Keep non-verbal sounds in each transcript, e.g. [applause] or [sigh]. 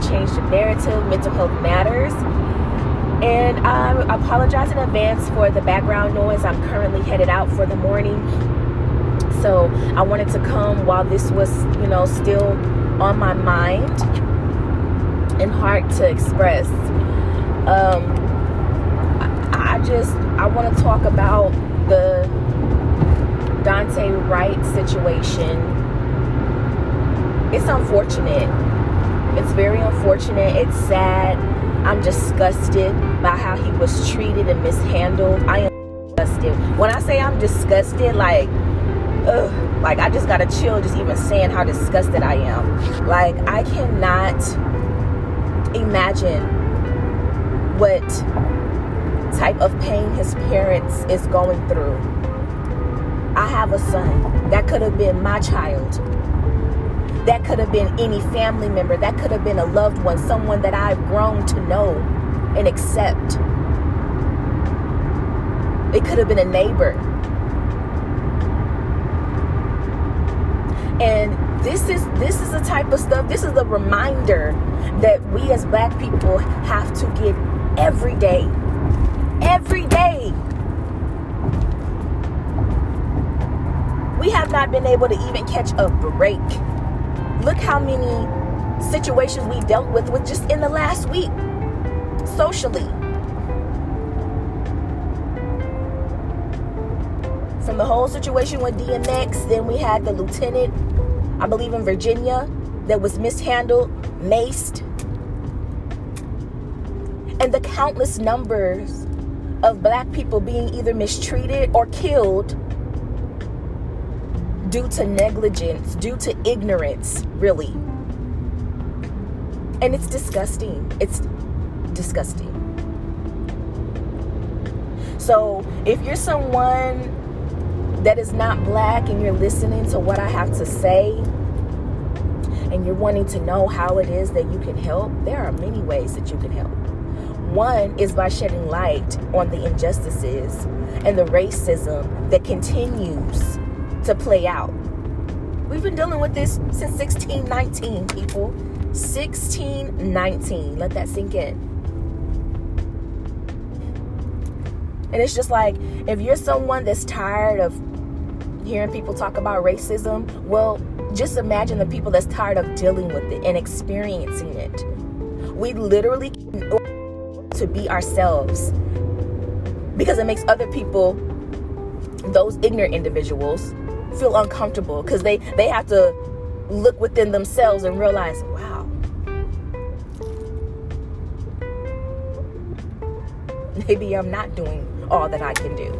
stigma, change the narrative. Mental health matters. And I apologize in advance for the background noise. I'm currently headed out for the morning. So I wanted to come while this was, you know, still on my mind and heart to express. Um, I, I just, I want to talk about the Daunte Wright situation. It's unfortunate. It's very unfortunate. It's sad. I'm disgusted by how he was treated and mishandled. I am disgusted. When I say I'm disgusted, like, ugh, like I just gotta chill just even saying how disgusted I am. Like, I cannot imagine what type of pain his parents is going through I have a son. That could have been my child. That could have been any family member. That could have been a loved one, someone that I've grown to know and accept. It could have been a neighbor. And this is this is the type of stuff, this is the reminder that we as black people have to get every day. Every day we have not been able to even catch a break. Look how many situations we dealt with with just in the last week socially. From the whole situation with DMX, then we had the lieutenant, I believe in Virginia, that was mishandled, maced, and the countless numbers of black people being either mistreated or killed due to negligence, due to ignorance, really. And it's disgusting. It's disgusting. So, if you're someone that is not black and you're listening to what I have to say and you're wanting to know how it is that you can help, there are many ways that you can help. One is by shedding light on the injustices and the racism that continues to play out. We've been dealing with this since 1619, people. 1619. Let that sink in. And it's just like if you're someone that's tired of hearing people talk about racism, well, just imagine the people that's tired of dealing with it and experiencing it. We literally to be ourselves because it makes other people, those ignorant individuals, feel uncomfortable because they they have to look within themselves and realize, wow. Maybe I'm not doing all that I can do.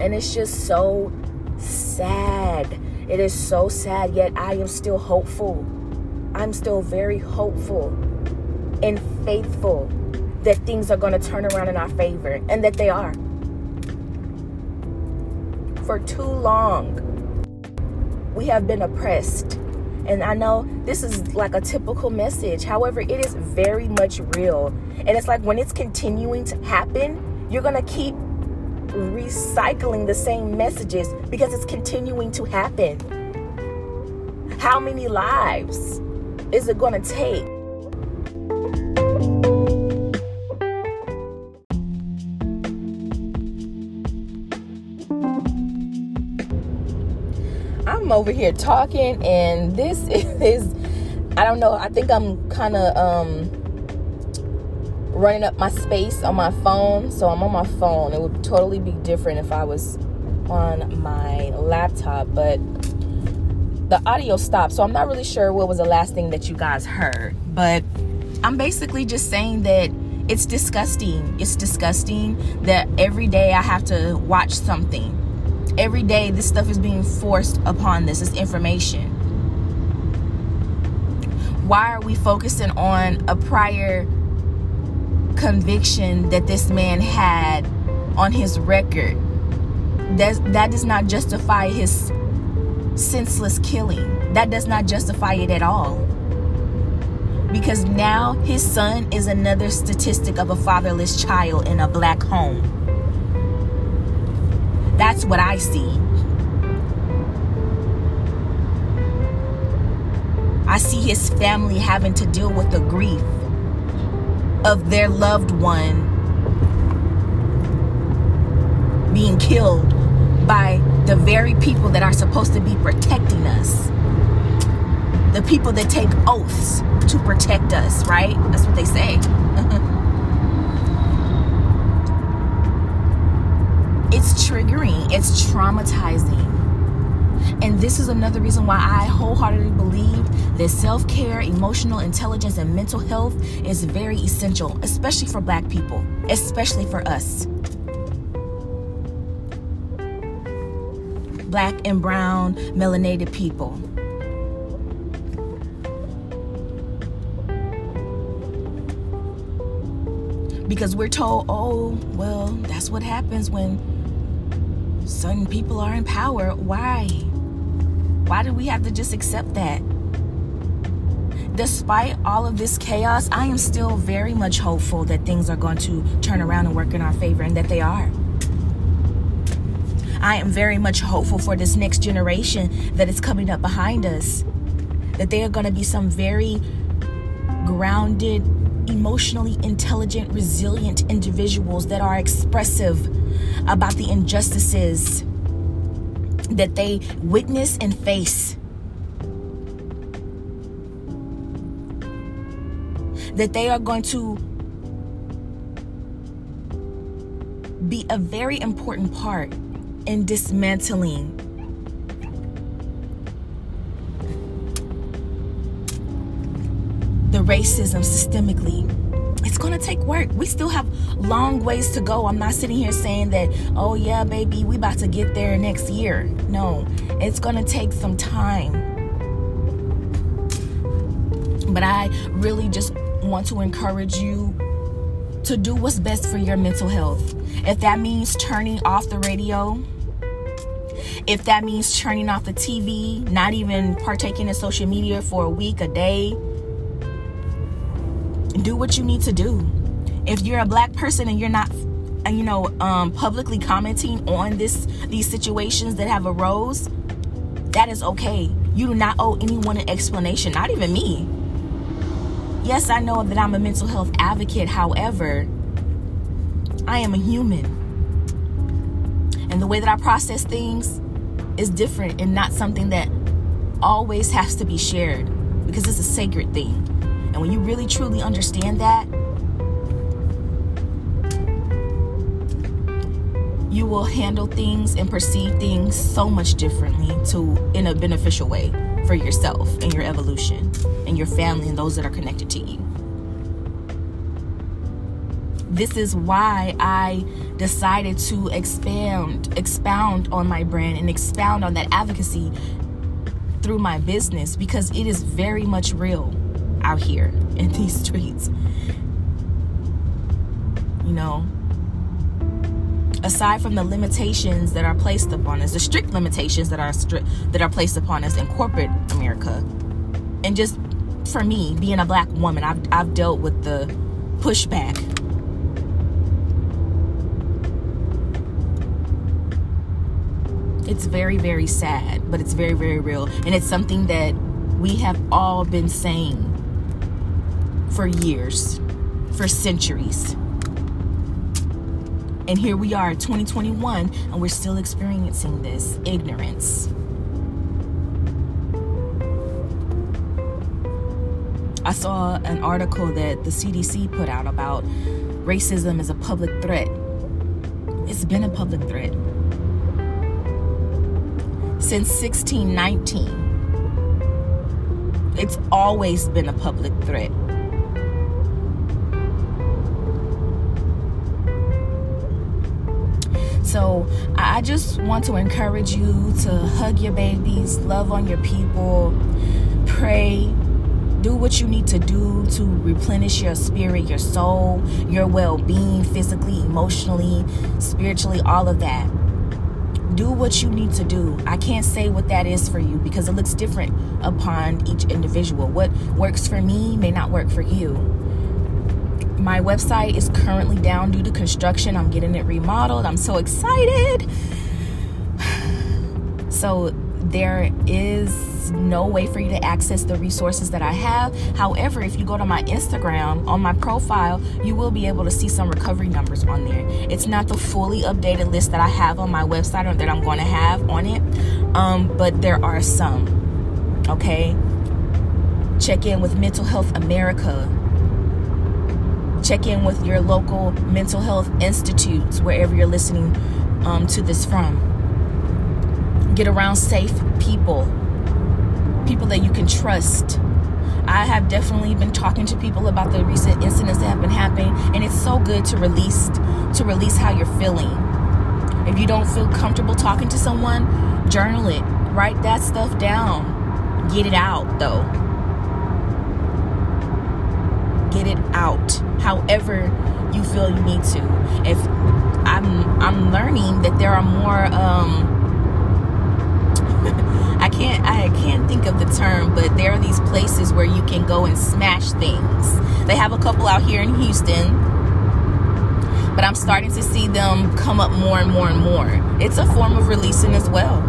And it's just so sad. It is so sad, yet I am still hopeful. I'm still very hopeful and faithful that things are going to turn around in our favor and that they are for too long. We have been oppressed. And I know this is like a typical message. However, it is very much real. And it's like when it's continuing to happen, you're going to keep recycling the same messages because it's continuing to happen. How many lives is it going to take I'm over here talking, and this [laughs] is, I don't know, I think I'm kind of um, running up my space on my phone. So I'm on my phone. It would totally be different if I was on my laptop, but the audio stopped. So I'm not really sure what was the last thing that you guys heard, but I'm basically just saying that it's disgusting. It's disgusting that every day I have to watch something every day this stuff is being forced upon this, this information. Why are we focusing on a prior conviction that this man had on his record? That, that does not justify his senseless killing. That does not justify it at all. Because now his son is another statistic of a fatherless child in a black home. That's what I see. I see his family having to deal with the grief of their loved one being killed by the very people that are supposed to be protecting us. The people that take oaths to protect us, right? That's what they say. [laughs] it's triggering, it's traumatizing. And this is another reason why I wholeheartedly believe that self care, emotional intelligence, and mental health is very essential, especially for black people, especially for us. Black and brown, melanated people. Because we're told, oh, well, that's what happens when certain people are in power. Why? Why do we have to just accept that? Despite all of this chaos, I am still very much hopeful that things are going to turn around and work in our favor and that they are. I am very much hopeful for this next generation that is coming up behind us. That they are going to be some very grounded, emotionally intelligent, resilient individuals that are expressive about the injustices that they witness and face. That they are going to be a very important part in dismantling racism systemically it's going to take work. We still have long ways to go. I'm not sitting here saying that, oh, yeah, baby, we about to get there next year. No, it's going to take some time. But I really just want to encourage you to do what's best for your mental health. If that means turning off the radio, if that means turning off the TV, not even partaking in social media for a week, a day, do what you need to do. If you're a black person and you're not you know um, publicly commenting on this these situations that have arose that is okay. You do not owe anyone an explanation not even me. Yes i know that i'm a mental health advocate. However i am a human. And the way that i process things is different and not something that always has to be shared because it's a sacred thing and when you really truly understand that, you will handle things and perceive things so much differently to in a beneficial way for yourself and your evolution and your family and those that are connected to you. This is why I decided to expand expound on my brand and expound on that advocacy through my business because it is very much real out here in these streets. You know, aside from the limitations that are placed upon us, the strict limitations that are strict that are placed upon us in corporate America, and just for me being a black woman, I've I've dealt with the pushback. It's very very sad, but it's very very real, and it's something that we have all been saying for years, for centuries. And here we are, 2021, and we're still experiencing this ignorance. I saw an article that the CDC put out about racism as a public threat. It's been a public threat since 1619. It's always been a public threat. So I just want to encourage you to hug your babies, love on your people, pray, do what you need to do to replenish your spirit, your soul, your well being, physically, emotionally, spiritually, all of that. Do what you need to do. I can't say what that is for you because it looks different upon each individual. What works for me may not work for you my website is currently down due to construction. I'm getting it remodeled. I'm so excited. [sighs] So there is no way for you to access the resources that I have. However, if you go to my Instagram on my profile, you will be able to see some recovery numbers on there. It's not the fully updated list that I have on my website or that I'm going to have on it, um, but there are some. Okay, check in with Mental Health America. Check in with your local mental health institutes wherever you're listening um, to this from. Get around safe people, people that you can trust. I have definitely been talking to people about the recent incidents that have been happening, and it's so good to release to release how you're feeling. If you don't feel comfortable talking to someone, journal it. Write that stuff down. Get it out though. Get it out. However you feel you need to. If I'm I'm learning that there are more um [laughs] I can't I can't think of the term, but there are these places where you can go and smash things. They have a couple out here in Houston, but I'm starting to see them come up more and more and more. It's a form of releasing as well.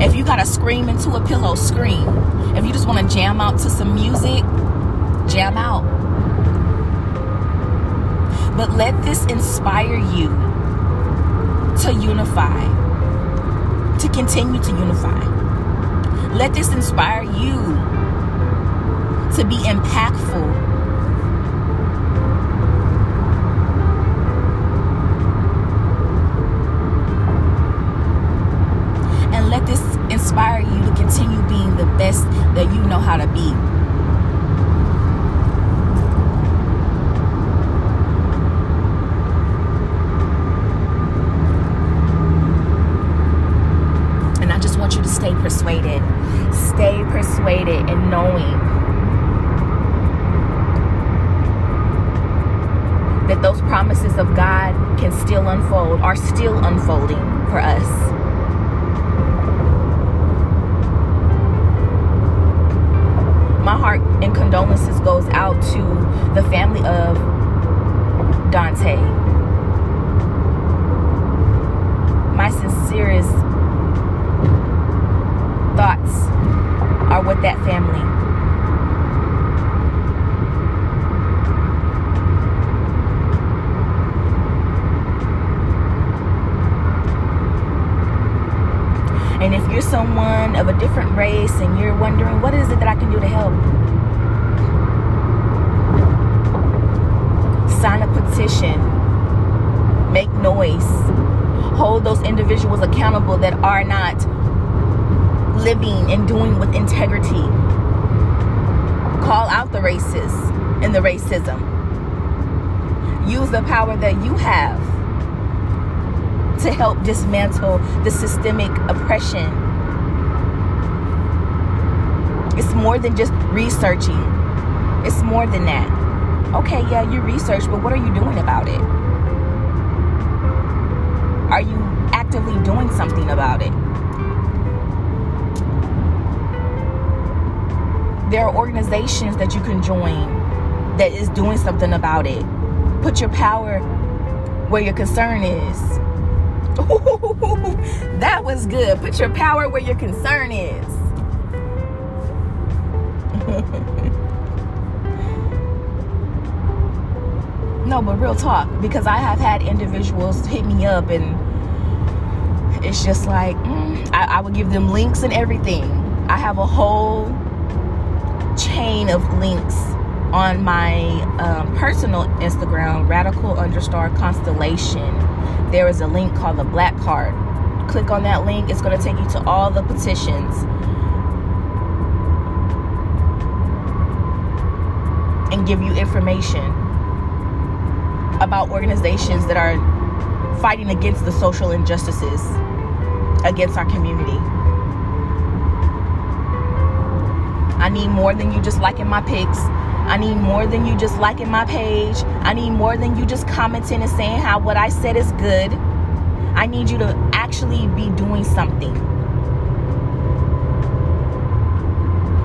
If you gotta scream into a pillow, scream. If you just want to jam out to some music, jam out. But let this inspire you to unify, to continue to unify. Let this inspire you to be impactful. And let this inspire you to continue being the best that you know how to be. stay persuaded. Stay persuaded in knowing that those promises of God can still unfold, are still unfolding for us. My heart and condolences goes out to the family of Daunte. My sincerest thoughts are with that family. And if you're someone of a different race and you're wondering, what is it that I can do to help? Sign a petition, make noise, hold those individuals accountable that are not living and doing with integrity. Call out the racists and the racism. Use the power that you have to help dismantle the systemic oppression. It's more than just researching, it's more than that. Okay, yeah, you research, but what are you doing about it? Are you actively doing something about it? there are organizations that you can join that is doing something about it. Put your power where your concern is. [laughs] that was good. Put your power where your concern is. No, but real talk, because I have had individuals hit me up and it's just like, mm, I, I would give them links and everything. I have a whole chain of links on my um, personal Instagram, radical underscore constellation. There is a link called the Black Card. Click on that link, it's going to take you to all the petitions. Give you information about organizations that are fighting against the social injustices against our community. I need more than you just liking my pics. I need more than you just liking my page. I need more than you just commenting and saying how what I said is good. I need you to actually be doing something.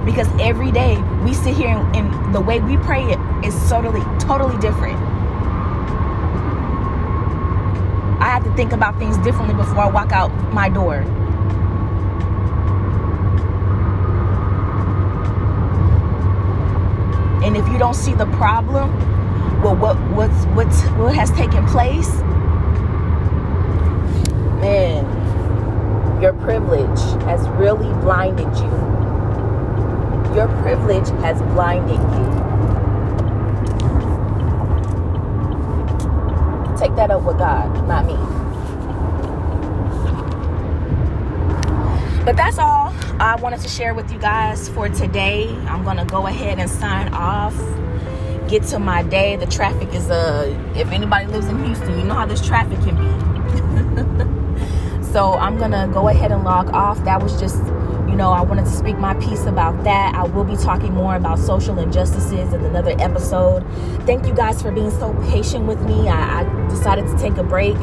Because every day we sit here and, and the way we pray it is totally, totally different. I have to think about things differently before I walk out my door. And if you don't see the problem, well, what what's what's what has taken place, man, your privilege has really blinded you your privilege has blinded you take that up with god not me but that's all I wanted to share with you guys for today. I'm going to go ahead and sign off. Get to my day. The traffic is uh if anybody lives in Houston, you know how this traffic can be. [laughs] so I'm to go ahead and log off. That was just you know, I wanted to speak my piece about that. I will be talking more about social injustices in another episode. Thank you guys for being so patient with me. I, I decided to take a break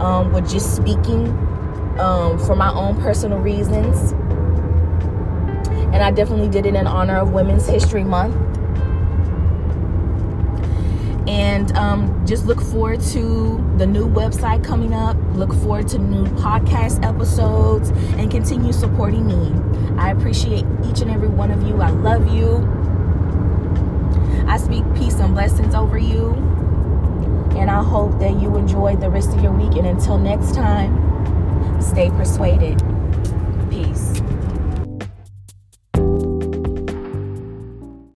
um, with just speaking um, for my own personal reasons. And I definitely did it in honor of Women's History Month. And um, just look forward to the new website coming up. Look forward to new podcast episodes and continue supporting me. I appreciate each and every one of you. I love you. I speak peace and blessings over you. And I hope that you enjoy the rest of your week. And until next time, stay persuaded.